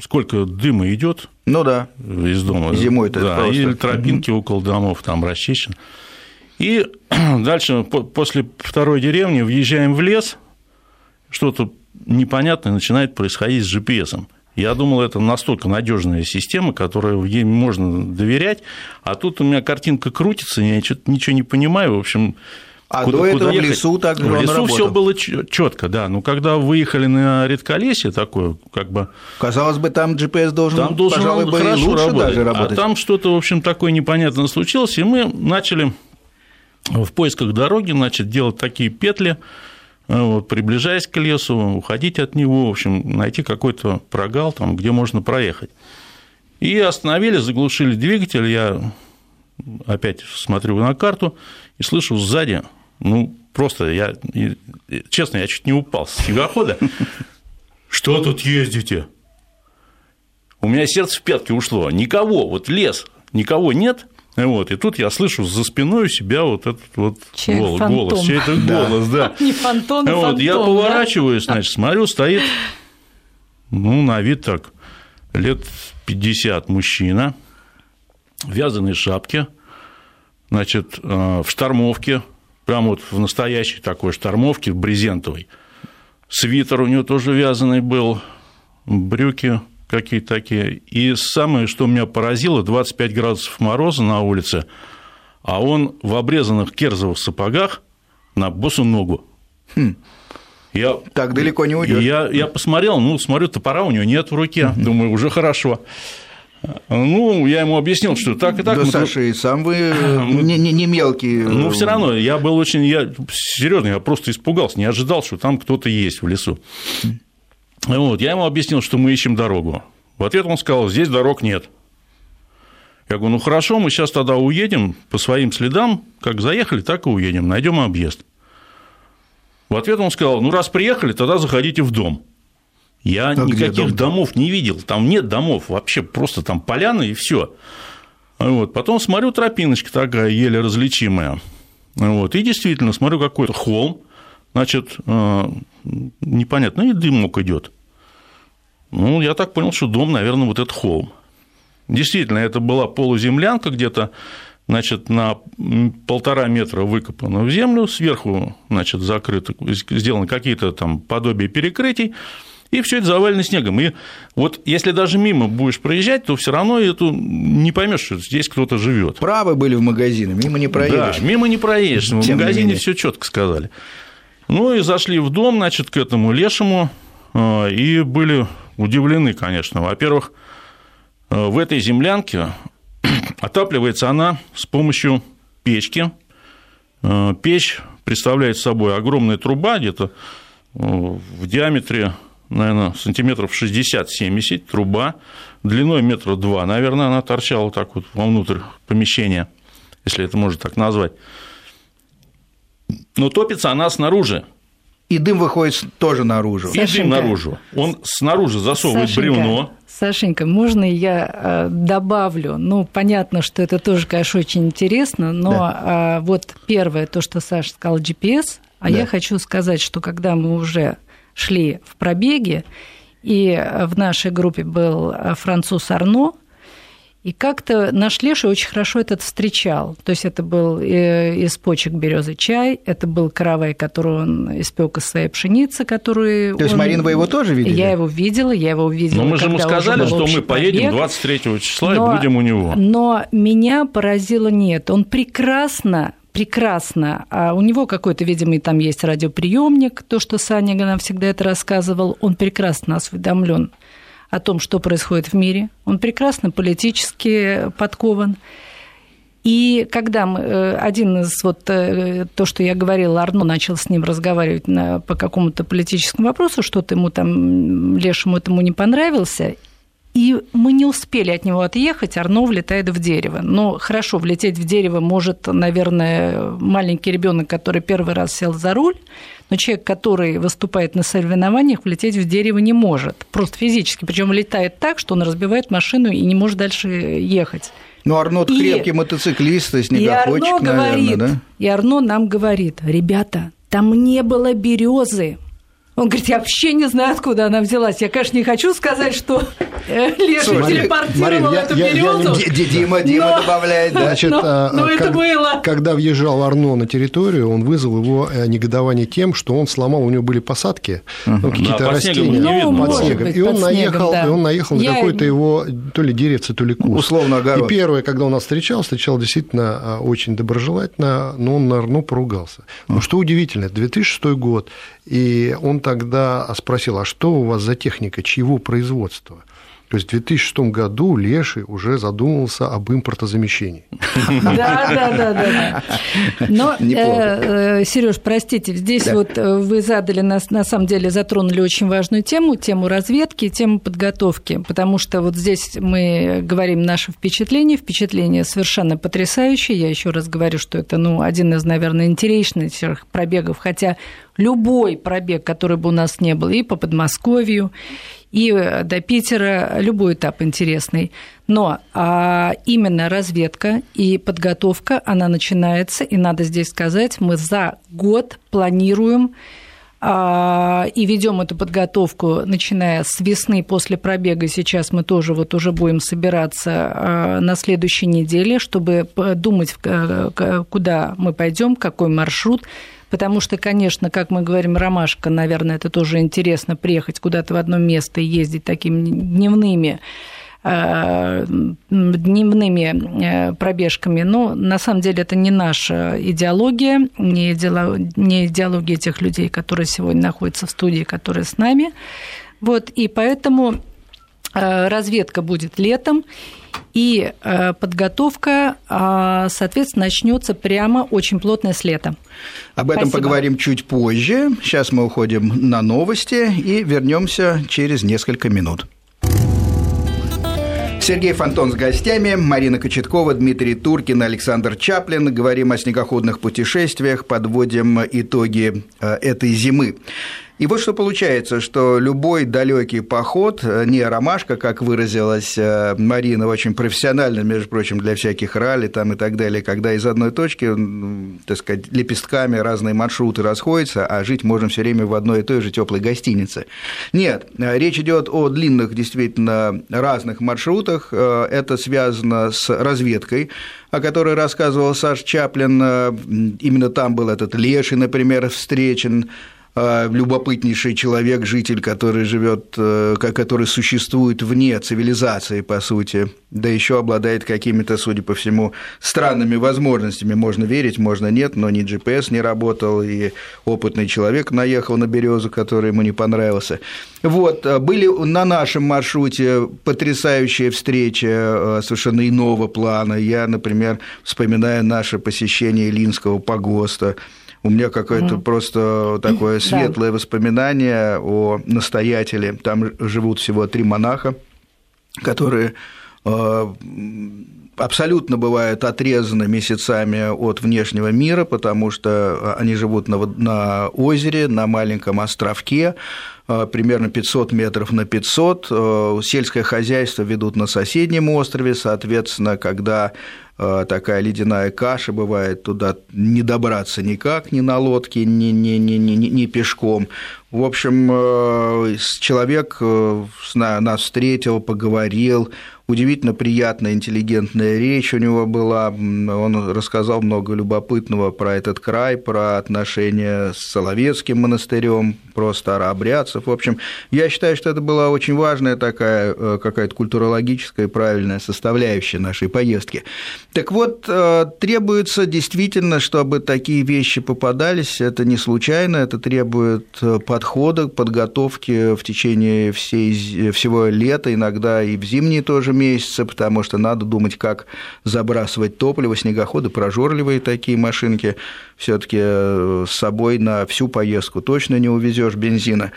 [SPEAKER 3] сколько дыма идет.
[SPEAKER 1] Ну да.
[SPEAKER 3] Из дома.
[SPEAKER 1] Зимой-то
[SPEAKER 3] да, просто... и тропинки около домов там расчищены. И дальше после второй деревни въезжаем в лес, что-то непонятное начинает происходить с GPS. Я думал, это настолько надежная система, которой ей можно доверять. А тут у меня картинка крутится, я ничего не понимаю. В общем,
[SPEAKER 1] а куда, до этого куда в лесу так
[SPEAKER 3] В лесу все было четко, да. Но когда выехали на редколесье такое, как бы...
[SPEAKER 1] Казалось бы, там GPS должен,
[SPEAKER 3] там должен пожалуй, бы хорошо лучше работать. даже работать. А там что-то, в общем, такое непонятное случилось, и мы начали в поисках дороги, значит, делать такие петли, э, вот, приближаясь к лесу, уходить от него, в общем, найти какой-то прогал, там, где можно проехать. И остановили, заглушили двигатель, я опять смотрю на карту и слышу сзади, ну, просто я, честно, я чуть не упал с снегохода. Что тут ездите? У меня сердце в пятки ушло. Никого, вот лес, никого нет, вот, и тут я слышу за спиной у себя вот этот вот голос, голос, чей-то голос, да.
[SPEAKER 2] Не фантом,
[SPEAKER 3] вот,
[SPEAKER 2] фантом,
[SPEAKER 3] я поворачиваюсь, значит, смотрю, стоит, ну, на вид так, лет 50 мужчина, в вязаной шапке, значит, э, в штормовке, прям вот в настоящей такой штормовке, брезентовой. Свитер у него тоже вязаный был, брюки какие-то такие. И самое, что меня поразило, 25 градусов мороза на улице, а он в обрезанных керзовых сапогах на босу ногу.
[SPEAKER 1] Хм. Я, так далеко не уйдешь.
[SPEAKER 3] Я, я посмотрел, ну, смотрю, топора у него нет в руке, думаю, уже хорошо. Ну, я ему объяснил, что так и так.
[SPEAKER 1] Да, Саша, и сам вы не, не, не мелкий.
[SPEAKER 3] Ну, все равно, я был очень, я серьезно, я просто испугался, не ожидал, что там кто-то есть в лесу. Вот, я ему объяснил, что мы ищем дорогу. В ответ он сказал, здесь дорог нет. Я говорю, ну хорошо, мы сейчас тогда уедем по своим следам, как заехали, так и уедем, найдем объезд. В ответ он сказал, ну раз приехали, тогда заходите в дом. Я а никаких дом домов не видел, там нет домов, вообще просто там поляна и все. Вот. Потом смотрю, тропиночка такая, еле различимая. Вот. И действительно, смотрю, какой-то холм, значит, э, непонятно, и дымок идет. Ну, я так понял, что дом, наверное, вот этот холм. Действительно, это была полуземлянка где-то, значит, на полтора метра выкопана в землю, сверху, значит, закрыто, сделаны какие-то там подобия перекрытий, и все это завалено снегом. И вот если даже мимо будешь проезжать, то все равно эту не поймешь, что здесь кто-то живет.
[SPEAKER 1] Правы были в магазине, мимо не проедешь.
[SPEAKER 3] Да, мимо не проедешь. В магазине все четко сказали. Ну и зашли в дом, значит, к этому лешему, э, и были удивлены, конечно. Во-первых, э, в этой землянке отапливается она с помощью печки. Э, печь представляет собой огромная труба, где-то в диаметре, наверное, сантиметров 60-70, труба, длиной метра два, наверное, она торчала так вот вовнутрь помещения, если это можно так назвать но топится она снаружи.
[SPEAKER 1] И дым выходит тоже наружу.
[SPEAKER 3] И Сашенька, дым наружу. Он снаружи засовывает Сашенька, бревно.
[SPEAKER 2] Сашенька, можно я э, добавлю? Ну, понятно, что это тоже, конечно, очень интересно, но да. вот первое, то, что Саша сказал, GPS, а да. я хочу сказать, что когда мы уже шли в пробеге, и в нашей группе был э, француз Арно, и как-то наш Леша очень хорошо этот встречал. То есть это был э, из почек березы чай, это был каравай, который он испек из своей пшеницы, которую
[SPEAKER 1] То есть,
[SPEAKER 2] он...
[SPEAKER 1] Марина, вы его тоже видели?
[SPEAKER 2] Я его видела, я его увидела.
[SPEAKER 3] Но мы же ему сказали, что мы поедем 23 числа но, и будем у него.
[SPEAKER 2] Но меня поразило нет. Он прекрасно прекрасно. А у него какой-то, видимо, там есть радиоприемник, то, что Саня нам всегда это рассказывал. Он прекрасно осведомлен о том, что происходит в мире. Он прекрасно политически подкован. И когда мы, э, один из вот э, то, что я говорила, Арно начал с ним разговаривать на, по какому-то политическому вопросу, что-то ему там, Лешему этому не понравился, и мы не успели от него отъехать, Арно влетает в дерево. Но хорошо, влететь в дерево может, наверное, маленький ребенок, который первый раз сел за руль, но человек, который выступает на соревнованиях, влететь в дерево не может. Просто физически. Причем летает так, что он разбивает машину и не может дальше ехать.
[SPEAKER 1] Ну, Арно и... крепкий мотоциклист, снегоходчик, и Арно
[SPEAKER 2] наверное,
[SPEAKER 1] говорит, да?
[SPEAKER 2] И Арно нам говорит, ребята, там не было березы, Он говорит, я вообще не знаю, откуда она взялась. Я, конечно, не хочу сказать, что э, Леша телепортировал эту березу.
[SPEAKER 1] Дима, Дима добавляет, да.
[SPEAKER 4] Значит, но, а, но как, это было. Когда въезжал Арно на территорию, он вызвал его э, негодование тем, что он сломал, у него были посадки, ну, какие-то да, растения
[SPEAKER 3] ну,
[SPEAKER 4] под снегом. Быть, и он наехал, снегом, да. и он наехал я... на какой-то его то ли деревце, то ли куст.
[SPEAKER 1] Условно огород.
[SPEAKER 4] И первое, когда он нас встречал, встречал действительно очень доброжелательно, но он на Арно поругался. Но что удивительно, 2006 год, и он тогда спросил, а что у вас за техника, чьего производства? То есть в 2006 году Леший уже задумывался об импортозамещении.
[SPEAKER 2] Да, да, да, да. Но, э, э, Сереж, простите, здесь вот э, вы задали нас, на самом деле, затронули очень важную тему, тему разведки, тему подготовки, потому что вот здесь мы говорим наше впечатление, впечатление совершенно потрясающее. Я еще раз говорю, что это, ну, один из, наверное, интереснейших пробегов, хотя любой пробег, который бы у нас не был, и по Подмосковью, и до Питера любой этап интересный. Но а, именно разведка и подготовка, она начинается, и надо здесь сказать, мы за год планируем а, и ведем эту подготовку, начиная с весны после пробега. Сейчас мы тоже вот уже будем собираться а, на следующей неделе, чтобы думать, куда мы пойдем, какой маршрут, потому что, конечно, как мы говорим, ромашка, наверное, это тоже интересно приехать куда-то в одно место и ездить такими дневными э, дневными э, пробежками, но на самом деле это не наша идеология, не, идеология тех людей, которые сегодня находятся в студии, которые с нами. Вот, и поэтому разведка будет летом, и э, подготовка, а, соответственно, начнется прямо очень плотно с лета.
[SPEAKER 1] Об этом Спасибо. поговорим чуть позже. Сейчас мы уходим на новости и вернемся через несколько минут. Сергей Фонтон с гостями, Марина Кочеткова, Дмитрий Туркин, Александр Чаплин. Говорим о снегоходных путешествиях, подводим итоги э, этой зимы. И вот что получается, что любой далекий поход, э, не ромашка, как выразилась э, Марина, очень профессионально, между прочим, для всяких ралли там и так далее, когда из одной точки, так сказать, лепестками разные маршруты расходятся, а жить можно все время в одной и той же теплой гостинице. Нет, э, речь идет о длинных, действительно, разных маршрутах. Это связано с разведкой, о которой рассказывал Саш Чаплин. Именно там был этот Леший, например, встречен любопытнейший человек, житель, который живет, э, который существует вне цивилизации, по сути, да еще обладает какими-то, судя по всему, странными возможностями. Можно верить, можно нет, но ни GPS не работал, и опытный человек наехал на березу, который ему не понравился. Вот, а, были на нашем маршруте потрясающие встречи совершенно иного плана. Я, например, вспоминаю наше посещение Илинского погоста, у меня какое-то mm. просто такое светлое да. воспоминание о настоятеле. Там живут всего три монаха, которые э, абсолютно бывают отрезаны месяцами от внешнего мира, потому что они живут на, на озере, на маленьком островке, э, примерно 500 метров на 500. Э, сельское хозяйство ведут на соседнем острове, соответственно, когда Э, такая ледяная каша бывает, туда не добраться никак, ни на лодке, ни, ни, ни, ни, ни пешком. В общем, э, человек э, нас встретил, поговорил, удивительно приятная, интеллигентная речь у него была. Он рассказал много любопытного про этот край, про отношения с Соловецким монастырем, про старообрядцев. В общем, я считаю, что это была очень важная такая какая-то культурологическая правильная составляющая нашей поездки. Так вот, требуется действительно, чтобы такие вещи попадались, это не случайно, это требует подхода подхода к подготовке в течение всей, всего лета, иногда и в зимние тоже месяцы, потому что надо думать, как забрасывать топливо, снегоходы прожорливые такие машинки, все таки э, с собой на всю поездку точно не увезешь бензина.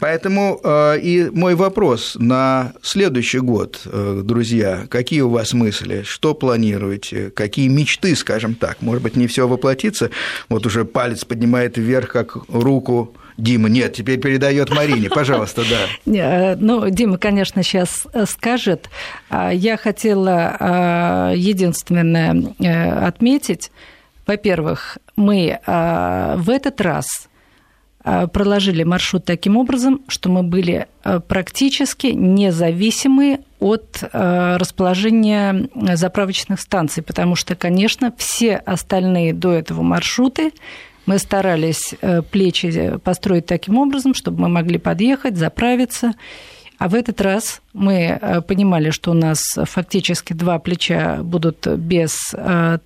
[SPEAKER 1] Поэтому э, и мой вопрос на следующий год, э, друзья, какие у вас мысли, что планируете, какие мечты, скажем так, может быть, не все воплотится, вот уже палец поднимает вверх, как руку Дима, нет, теперь передает Марине, пожалуйста, да.
[SPEAKER 2] Э, ну, Дима, конечно, сейчас скажет. А я хотела а, единственное отметить. Во-первых, мы в этот раз проложили маршрут таким образом, что мы были практически независимы от расположения заправочных станций, потому что, конечно, все остальные до этого маршруты мы старались плечи построить таким образом, чтобы мы могли подъехать, заправиться. А в этот раз мы понимали, что у нас фактически два плеча будут без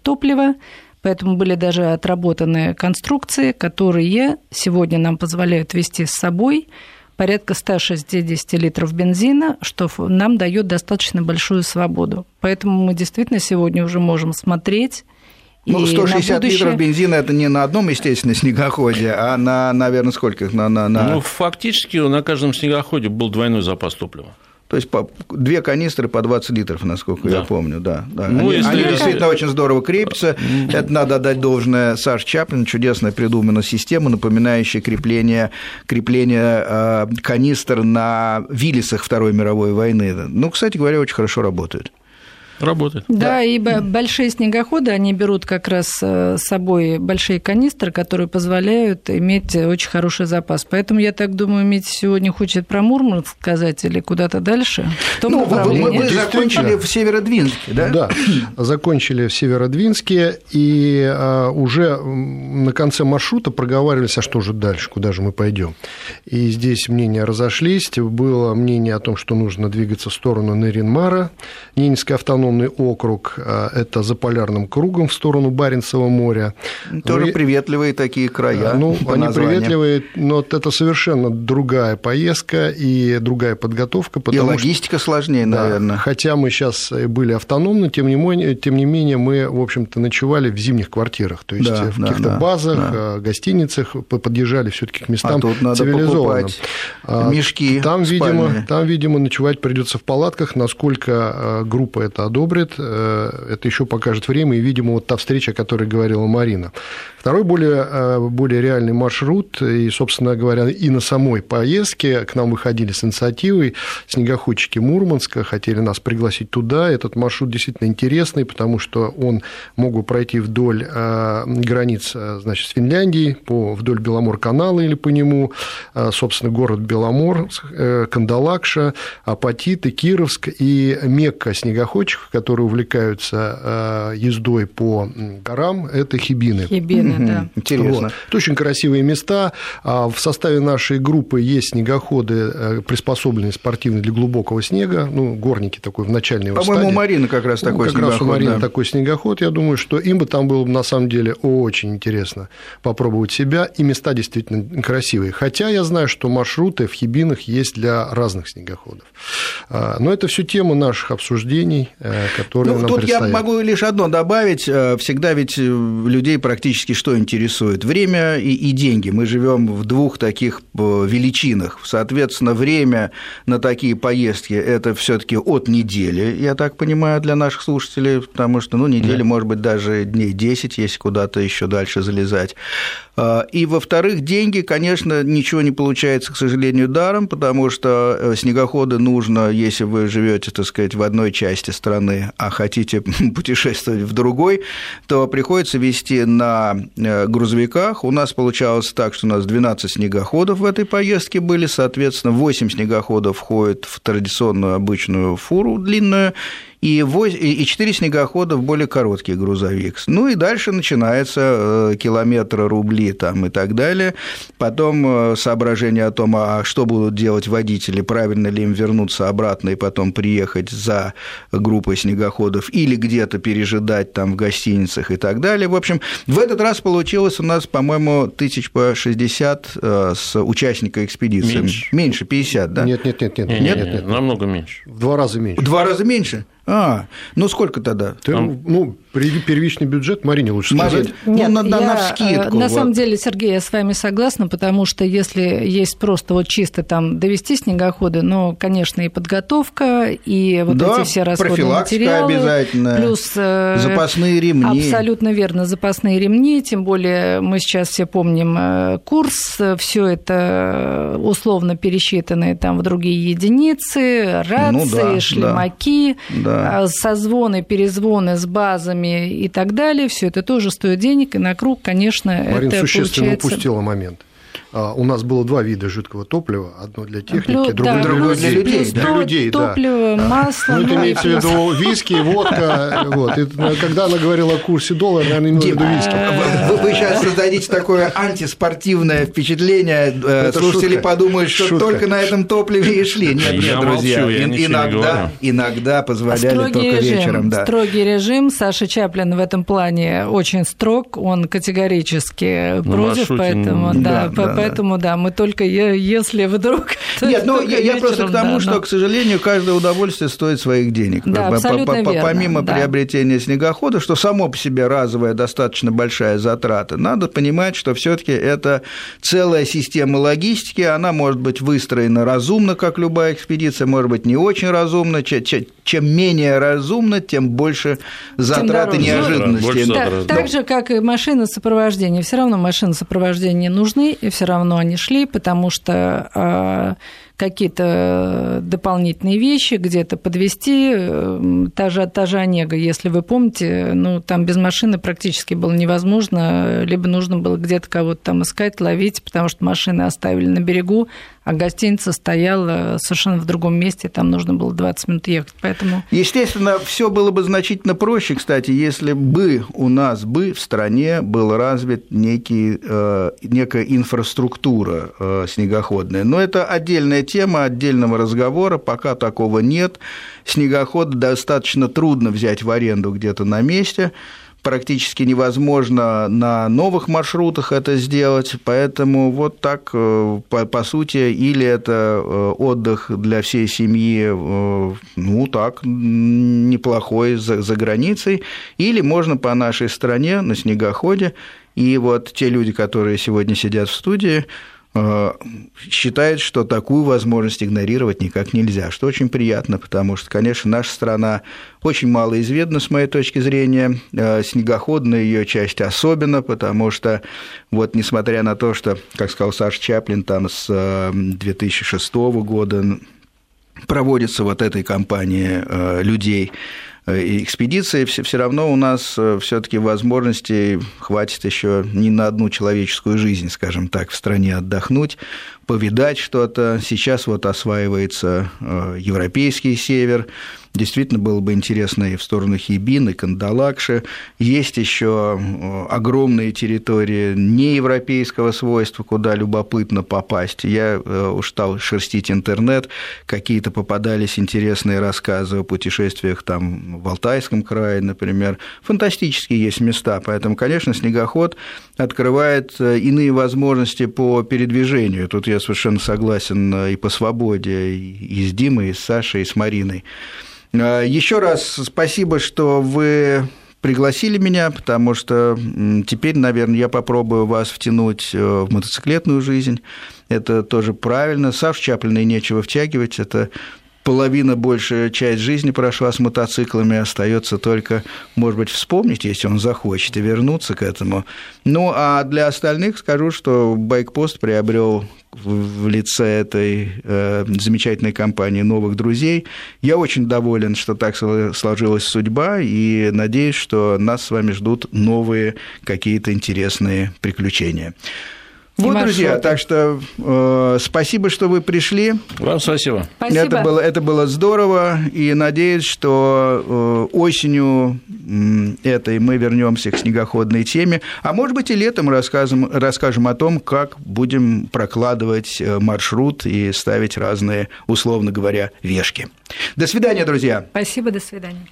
[SPEAKER 2] топлива, Поэтому были даже отработаны конструкции, которые сегодня нам позволяют вести с собой порядка 160 литров бензина, что нам дает достаточно большую свободу. Поэтому мы действительно сегодня уже можем смотреть
[SPEAKER 1] ну, 160 будущее... литров бензина это не на одном, естественно, снегоходе, а на, наверное, сколько? На, на, на...
[SPEAKER 3] Ну, фактически на каждом снегоходе был двойной запас топлива.
[SPEAKER 1] То есть по, две канистры по 20 литров, насколько да. я помню, да. да. Ну, они, если... они действительно очень здорово крепятся. Это надо отдать должное Саш Чаплин, чудесно придумана система, напоминающая крепление, крепление э, канистр на Виллисах Второй мировой войны. Ну, кстати говоря, очень хорошо работает.
[SPEAKER 3] Работает.
[SPEAKER 2] Да, да, и большие снегоходы, они берут как раз э, с собой большие канистры, которые позволяют иметь очень хороший запас. Поэтому я так думаю, Митя сегодня хочет про Мурманск сказать или куда-то дальше.
[SPEAKER 1] В том ну, мы, мы закончили в Северодвинске, да?
[SPEAKER 4] Да, закончили в Северодвинске, и а, уже на конце маршрута проговаривались, а что же дальше, куда же мы пойдем. И здесь мнения разошлись. Было мнение о том, что нужно двигаться в сторону Неринмара, Ненецкой автономной автономный округ, а, это за полярным кругом в сторону Баренцева моря.
[SPEAKER 1] Тоже Вы... приветливые такие края.
[SPEAKER 4] Ну, они названию. приветливые, но это совершенно другая поездка и другая подготовка.
[SPEAKER 1] И логистика что... сложнее, да, наверное.
[SPEAKER 4] Хотя мы сейчас были автономны, тем не, менее, тем не менее мы, в общем-то, ночевали в зимних квартирах, то есть да, в да, каких-то да, базах, да. Гостиницах, подъезжали все-таки к местам а тут надо цивилизованным.
[SPEAKER 1] А, мешки.
[SPEAKER 4] Там, видимо, там, видимо, ночевать придется в палатках, насколько группа это одобрит одобрит, э, это еще покажет время, и, видимо, вот та встреча, о которой говорила Марина. Второй более, э, более реальный маршрут, и, собственно говоря, и на самой поездке к нам выходили с инициативой снегоходчики Мурманска, хотели нас пригласить туда. Этот маршрут действительно интересный, потому что он мог бы пройти вдоль э, границ значит, с Финляндией, по, вдоль Беломор-канала или по нему, собственно, город Беломор, Кандалакша, Апатиты, Кировск и Мекка снегоходчиков, которые увлекаются ездой по горам, это Хибины.
[SPEAKER 2] Хибины угу. да.
[SPEAKER 1] Интересно.
[SPEAKER 4] Вот. Это очень красивые места. А в составе нашей группы есть снегоходы, э, приспособленные спортивные для глубокого снега, ну, горники такой в начальной
[SPEAKER 1] По-моему, у Марины как раз такой
[SPEAKER 4] ну, как снегоход. Как раз у Марины да. такой снегоход. Я думаю, что им бы там было бы на самом деле очень интересно попробовать себя, и места действительно красивые. Хотя я знаю, что маршруты в Хибинах есть для разных снегоходов. А, но это все тема наших обсуждений, э, которые ну, нам
[SPEAKER 1] тут
[SPEAKER 4] предстоят.
[SPEAKER 1] я могу лишь одно добавить. Э, всегда ведь людей практически что интересует? Время и, и деньги. Мы живем в двух таких э, величинах. Соответственно, время на такие поездки – это все таки от недели, я так понимаю, для наших слушателей, потому что, ну, неделя, да. может быть, даже дней 10, если куда-то еще дальше залезать. И, во-вторых, деньги, конечно, ничего не получается, к сожалению, даром, потому что э, снегоходы нужно, если вы живете, так сказать, в одной части страны, а хотите путешествовать в другой, то приходится вести на э, грузовиках. У нас получалось так, что у нас 12 снегоходов в этой поездке были, соответственно, 8 снегоходов входят в традиционную обычную фуру длинную, и, 8, и 4 снегохода в более короткий грузовик. Ну и дальше начинается э, километры, рубли там и так далее. Потом э, соображение о том, а что будут делать водители, правильно ли им вернуться обратно и потом приехать за группой снегоходов или где-то пережидать там в гостиницах и так далее. В общем, в этот раз получилось у нас, по-моему, тысяч по 60 э, с участника экспедиции.
[SPEAKER 3] Меньше.
[SPEAKER 1] Меньше 50, да?
[SPEAKER 4] Нет, нет, нет, нет,
[SPEAKER 3] нет, нет, нет, нет намного меньше.
[SPEAKER 4] В два раза меньше.
[SPEAKER 1] В два раза меньше? А, ну сколько тогда?
[SPEAKER 4] Ты, ну, первичный бюджет Марине лучше сказать.
[SPEAKER 2] Нет, ну, на, я, на вскидку. На вот. самом деле, Сергей, я с вами согласна, потому что если есть просто вот чисто там довести снегоходы, но, конечно, и подготовка, и вот
[SPEAKER 1] да,
[SPEAKER 2] эти все расходные материалы.
[SPEAKER 1] обязательно.
[SPEAKER 2] Плюс э,
[SPEAKER 1] запасные ремни.
[SPEAKER 2] Абсолютно верно, запасные ремни, тем более мы сейчас все помним э, курс, все это условно пересчитанные там в другие единицы, рации, ну, да, шлемаки. Да да. А, созвоны, перезвоны с базами и так далее, все это тоже стоит денег, и на круг, конечно,
[SPEAKER 4] Марина
[SPEAKER 2] это
[SPEAKER 4] существенно
[SPEAKER 2] получается...
[SPEAKER 4] упустила момент. А, у нас было два вида жидкого топлива, одно для техники, другое,
[SPEAKER 2] да,
[SPEAKER 4] другое для людей.
[SPEAKER 2] плюс
[SPEAKER 4] Для людей, да.
[SPEAKER 2] Топливо, масло.
[SPEAKER 4] Ну, это
[SPEAKER 2] ну,
[SPEAKER 4] имеется в виду виски, водка. Вот. И, ну, когда она говорила о курсе доллара, наверное, имела в виду виски.
[SPEAKER 1] Вы, вы сейчас создадите такое антиспортивное впечатление. э,
[SPEAKER 4] Это
[SPEAKER 1] Слушатели
[SPEAKER 4] шутка.
[SPEAKER 1] подумают, что
[SPEAKER 4] Шутка.
[SPEAKER 1] только на этом топливе и шли. Нет,
[SPEAKER 3] Я
[SPEAKER 1] нет, друзья.
[SPEAKER 3] молчу, я не
[SPEAKER 1] иногда, иногда позволяли
[SPEAKER 2] Строгий
[SPEAKER 1] только
[SPEAKER 2] режим,
[SPEAKER 1] вечером. Да.
[SPEAKER 2] строгий режим. Саша Чаплин в этом плане очень строг, он категорически
[SPEAKER 3] На
[SPEAKER 2] против, поэтому, да,
[SPEAKER 1] да,
[SPEAKER 2] поэтому, да, мы только, если вдруг...
[SPEAKER 1] Нет, ну я, я просто к тому,
[SPEAKER 2] да,
[SPEAKER 1] что,
[SPEAKER 2] но-
[SPEAKER 1] к сожалению, каждое удовольствие стоит своих денег.
[SPEAKER 2] Да, абсолютно верно,
[SPEAKER 1] Помимо
[SPEAKER 2] да.
[SPEAKER 1] приобретения снегохода, что само по себе разовая достаточно большая затрата, надо понимать, что все-таки это целая система логистики, она может быть выстроена разумно, как любая экспедиция, может быть не очень разумно. Че- че- Чем менее разумно, тем больше затраты
[SPEAKER 2] дороже.
[SPEAKER 1] неожиданностей.
[SPEAKER 3] Больше
[SPEAKER 2] Так,
[SPEAKER 3] затрат,
[SPEAKER 2] так же, как и машины сопровождения. Все равно машины сопровождения нужны, и все равно они шли, потому что а, какие-то дополнительные вещи, где-то подвести, э, та же, та же Онега, если вы помните, ну, там без машины практически было невозможно, либо нужно было где-то кого-то там искать, ловить, потому что машины оставили на берегу, а гостиница стояла совершенно в другом месте, там нужно было 20 минут ехать, поэтому...
[SPEAKER 1] Естественно, все было бы значительно проще, кстати, если бы у нас бы в стране был развит некий, э, некая инфраструктура э, снегоходная. Но это отдельная тема отдельного разговора, пока такого нет. Снегоход достаточно трудно взять в аренду где-то на месте, практически невозможно на новых маршрутах это сделать, поэтому вот так, э, по, по сути, или это э, отдых для всей семьи, э, ну так, неплохой за, за границей, или можно по нашей стране на снегоходе, и вот те люди, которые сегодня сидят в студии, считает, что такую возможность игнорировать никак нельзя, что очень приятно, потому что, конечно, наша страна очень малоизвестна с моей точки зрения, э, снегоходная ее часть особенно, потому что вот несмотря на то, что, как сказал Саша Чаплин, там с э, 2006 года проводится вот этой компании э, людей, экспедиции, все, все равно у нас все-таки возможностей хватит еще не на одну человеческую жизнь, скажем так, в стране отдохнуть, повидать что-то. Сейчас вот осваивается европейский север. Действительно было бы интересно и в сторону Хибин, и Кандалакши. Есть еще огромные территории неевропейского свойства, куда любопытно попасть. Я уж стал шерстить интернет, какие-то попадались интересные рассказы о путешествиях там в Алтайском крае, например. Фантастические есть места, поэтому, конечно, снегоход открывает иные возможности по передвижению. Тут я совершенно согласен и по свободе, и с Димой, и с Сашей, и с Мариной. Еще раз спасибо, что вы пригласили меня, потому что теперь, наверное, я попробую вас втянуть в мотоциклетную жизнь. Это тоже правильно. Саш Чаплина и нечего втягивать. Это половина, большая часть жизни прошла с мотоциклами, остается только, может быть, вспомнить, если он захочет, и вернуться к этому. Ну, а для остальных скажу, что Байкпост приобрел в лице этой э, замечательной компании новых друзей. Я очень доволен, что так сложилась судьба, и надеюсь, что нас с вами ждут новые какие-то интересные приключения. Вот, друзья, так что э, спасибо, что вы пришли.
[SPEAKER 3] Вам спасибо.
[SPEAKER 2] Спасибо.
[SPEAKER 1] Это было, это было здорово, и надеюсь, что э, осенью э, этой мы вернемся к снегоходной теме, а может быть и летом расскажем, расскажем о том, как будем прокладывать маршрут и ставить разные, условно говоря, вешки. До свидания, друзья.
[SPEAKER 2] Спасибо, до свидания.